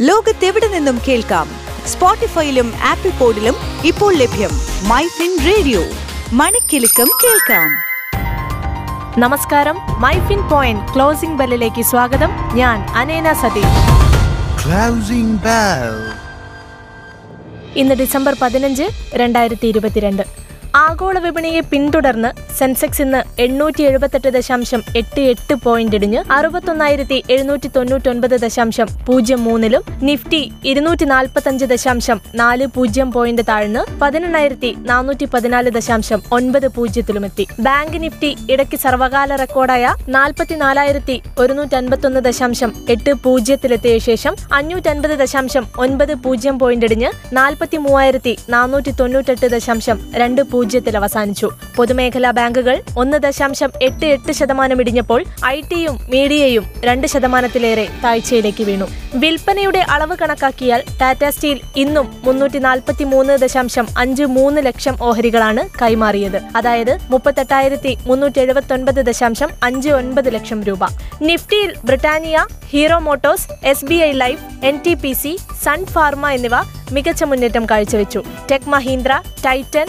ലോകത്തെവിടെ നിന്നും കേൾക്കാം? സ്പോട്ടിഫൈയിലും ആപ്പിൾ പോഡിലും ഇപ്പോൾ ലഭ്യം മൈ ഫിൻ റേഡിയോ. മണിക്കെലക്കം കേൾക്കാം. നമസ്കാരം. മൈ ഫിൻ പോയിന്റ് ക്ലോസിംഗ് ബെല്ലിലേക്ക് സ്വാഗതം. ഞാൻ അനേന സതീഷ്. Closing bell. ഇന്ന് ഡിസംബർ പതിനഞ്ച് രണ്ടായിരത്തി ഇരുപത്തിരണ്ട്. ആഗോള വിപണിയെ പിന്തുടർന്ന് സെൻസെക്സ് ഇന്ന് എണ്ണൂറ്റി എഴുപത്തെട്ട് ദശാംശം എട്ട് എട്ട് പോയിന്റ് ഇടിഞ്ഞ് അറുപത്തൊന്നായിരത്തി എഴുന്നൂറ്റി തൊണ്ണൂറ്റൊൻപത് ദശാംശം പൂജ്യം മൂന്നിലും നിഫ്റ്റി ഇരുന്നൂറ്റി നാൽപ്പത്തഞ്ച് ദശാംശം നാല് പൂജ്യം പോയിന്റ് താഴ്ന്ന് പതിനെണ്ണായിരത്തി നാനൂറ്റി പതിനാല് ദശാംശം ഒൻപത് പൂജ്യത്തിലുമെത്തി. ബാങ്ക് നിഫ്റ്റി ഇടയ്ക്ക് സർവകാല റെക്കോർഡായ നാൽപ്പത്തിനാലായിരത്തി ഒരുന്നൂറ്റി അൻപത്തൊന്ന് ദശാംശം എട്ട് പൂജ്യത്തിലെത്തിയ ശേഷം അഞ്ഞൂറ്റൻപത് ദശാംശം ഒൻപത് പൂജ്യം പോയിന്റ് ഇടിഞ്ഞ് നാൽപ്പത്തി മൂവായിരത്തി നാനൂറ്റി തൊണ്ണൂറ്റെട്ട് ദശാംശം രണ്ട് പൂജ്യത്തിൽ അവസാനിച്ചു പൊതുമേഖലാ ബാങ്കുകൾ ഒന്ന് ദശാംശം എട്ട് എട്ട് ശതമാനം ഇടിഞ്ഞപ്പോൾ ഐ ടിയും മീഡിയയും രണ്ട് ശതമാനത്തിലേറെ താഴ്ചയിലേക്ക് വീണു. വിൽപ്പനയുടെ അളവ് കണക്കാക്കിയാൽ ടാറ്റ സ്റ്റീൽ ഇന്നും മുന്നൂറ്റി നാൽപ്പത്തി മൂന്ന് ദശാംശം അഞ്ച് മൂന്ന് ലക്ഷം ഓഹരികളാണ് കൈമാറിയത്. അതായത് മുപ്പത്തെട്ടായിരത്തി മുന്നൂറ്റി എഴുപത്തി ഒൻപത് ദശാംശം അഞ്ച് ഒൻപത് ലക്ഷം രൂപ. നിഫ്റ്റിയിൽ Britannia Hero Motors S B I Life N T P C Sun Pharma എന്നിവ മികച്ച മുന്നേറ്റം കാഴ്ചവെച്ചു. Tech Mahindra Titan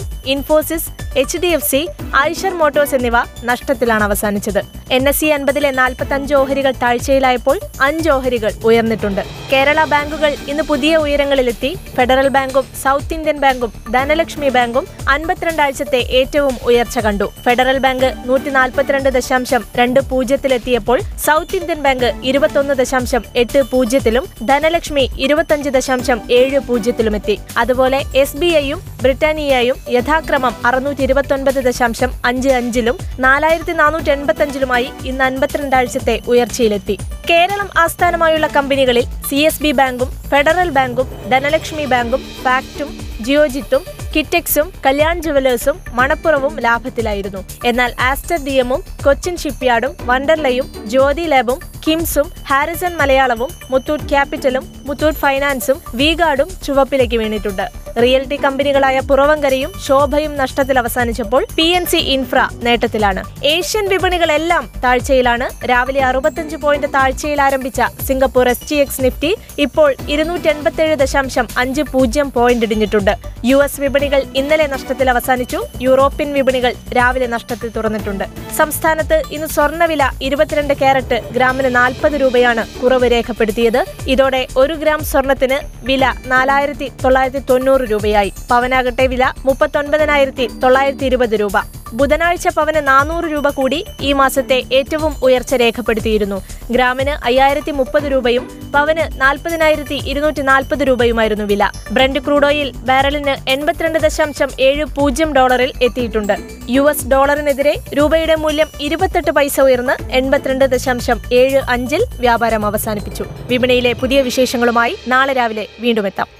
courses H D F C Eicher Motors എന്നിവ നഷ്ടത്തിലാണ് അവസാനിച്ചത്. എൻ എസ് സി അൻപതിലെ നാൽപ്പത്തി അഞ്ച് ഓഹരികൾ താഴ്ചയിലായപ്പോൾ അഞ്ച് ഓഹരികൾ ഉയർന്നിട്ടുണ്ട്. കേരള ബാങ്കുകൾ ഇന്ന് പുതിയ ഉയരങ്ങളിലെത്തി. ഫെഡറൽ ബാങ്കും സൗത്ത് ഇന്ത്യൻ ബാങ്കും ധനലക്ഷ്മി ബാങ്കും അൻപത്തിരണ്ടാഴ്ചത്തെ ഏറ്റവും ഉയർച്ച കണ്ടു. ഫെഡറൽ ബാങ്ക് നൂറ്റി നാൽപ്പത്തിരണ്ട് ദശാംശം രണ്ട് പൂജ്യത്തിലെത്തിയപ്പോൾ സൗത്ത് ഇന്ത്യൻ ബാങ്ക് ഇരുപത്തൊന്ന് ദശാംശം എട്ട് പൂജ്യത്തിലും ധനലക്ഷ്മി ഇരുപത്തഞ്ച് ദശാംശം ഏഴ് പൂജ്യത്തിലുമെത്തി അതുപോലെ എസ് ബി ഐയും ബ്രിട്ടാനിയയും യഥാക്രമം അറുന്നൂറ്റി ഇരുപത്തൊൻപത് ദശാംശം അഞ്ച് അഞ്ചിലും നാലായിരത്തി നാനൂറ്റി എൺപത്തി അഞ്ചിലുമായി ഇന്ന് അൻപത്തിരണ്ടാഴ്ചത്തെ ഉയർച്ചയിലെത്തി. കേരളം ആസ്ഥാനമായുള്ള കമ്പനികളിൽ സി എസ് ബി ബാങ്കും ഫെഡറൽ ബാങ്കും ധനലക്ഷ്മി ബാങ്കും ഫാക്റ്റും ജിയോജിറ്റും കിറ്റെക്സും കല്യാൺ ജുവലേഴ്സും മണപ്പുറവും ലാഭത്തിലായിരുന്നു. എന്നാൽ ആസ്റ്റർ ഡിഎമ്മും കൊച്ചിൻ ഷിപ്പ്യാർഡും വണ്ടർലയും ജ്യോതി ലാബും കിംസും ഹാരിസൺ മലയാളവും മുത്തൂറ്റ് ക്യാപിറ്റലും മുത്തൂറ്റ് ഫൈനാൻസും വീഗാർഡും ചുവപ്പിലേക്ക് വീണിട്ടുണ്ട്. റിയൽറ്റി കമ്പനികളായ പുറവങ്കരയും ശോഭയും നഷ്ടത്തിൽ അവസാനിച്ചപ്പോൾ പി എൻ സി ഇൻഫ്ര നേട്ടത്തിലാണ്. ഏഷ്യൻ വിപണികളെല്ലാം താഴ്ചയിലാണ്. രാവിലെ അറുപത്തഞ്ച് പോയിന്റ് താഴ്ചയിൽ ആരംഭിച്ച Singapore S T X Nifty ഇപ്പോൾ ഇരുന്നൂറ്റി എൺപത്തിയേഴ് ദശാംശം അഞ്ച് പൂജ്യം പോയിന്റ് ഇടിഞ്ഞിട്ടുണ്ട്. യു എസ് വിപണികൾ ഇന്നലെ നഷ്ടത്തിൽ അവസാനിച്ചു. യൂറോപ്യൻ വിപണികൾ രാവിലെ നഷ്ടത്തിൽ തുറന്നിട്ടുണ്ട്. സംസ്ഥാനത്ത് ഇന്ന് സ്വർണവില ഇരുപത്തിരണ്ട് ക്യാരറ്റ് ഗ്രാമിന് നാൽപ്പത് രൂപയാണ് കുറവ് രേഖപ്പെടുത്തിയത്. ഇതോടെ ഒരു ഗ്രാം സ്വർണത്തിന് വില നാലായിരത്തി തൊള്ളായിരത്തി തൊണ്ണൂറ് രൂപയായി. പവനാകട്ടെ വില മുപ്പത്തൊൻപതിനായിരത്തി തൊള്ളായിരത്തി ഇരുപത് രൂപ. ബുധനാഴ്ച പവന് നാനൂറ് രൂപ കൂടി ഈ മാസത്തെ ഏറ്റവും ഉയർച്ച രേഖപ്പെടുത്തിയിരുന്നു. ഗ്രാമിന് അയ്യായിരത്തി മുപ്പത് രൂപയും പവന് നാൽപ്പതിനായിരത്തി ഇരുന്നൂറ്റി നാൽപ്പത് രൂപയുമായിരുന്നു വില. ബ്രണ്ട് ക്രൂഡോയിൽ ബാരലിന് എൺപത്തിരണ്ട് ദശാംശം ഏഴ് പൂജ്യം ഡോളറിൽ എത്തിയിട്ടുണ്ട്. യു എസ് ഡോളറിനെതിരെ രൂപയുടെ മൂല്യം ഇരുപത്തെട്ട് പൈസ ഉയർന്ന് എൺപത്തിരണ്ട് ദശാംശം ഏഴ് അഞ്ചിൽ വ്യാപാരം അവസാനിപ്പിച്ചു. വിപണിയിലെ പുതിയ വിശേഷങ്ങളുമായി നാളെ രാവിലെ വീണ്ടും എത്താം.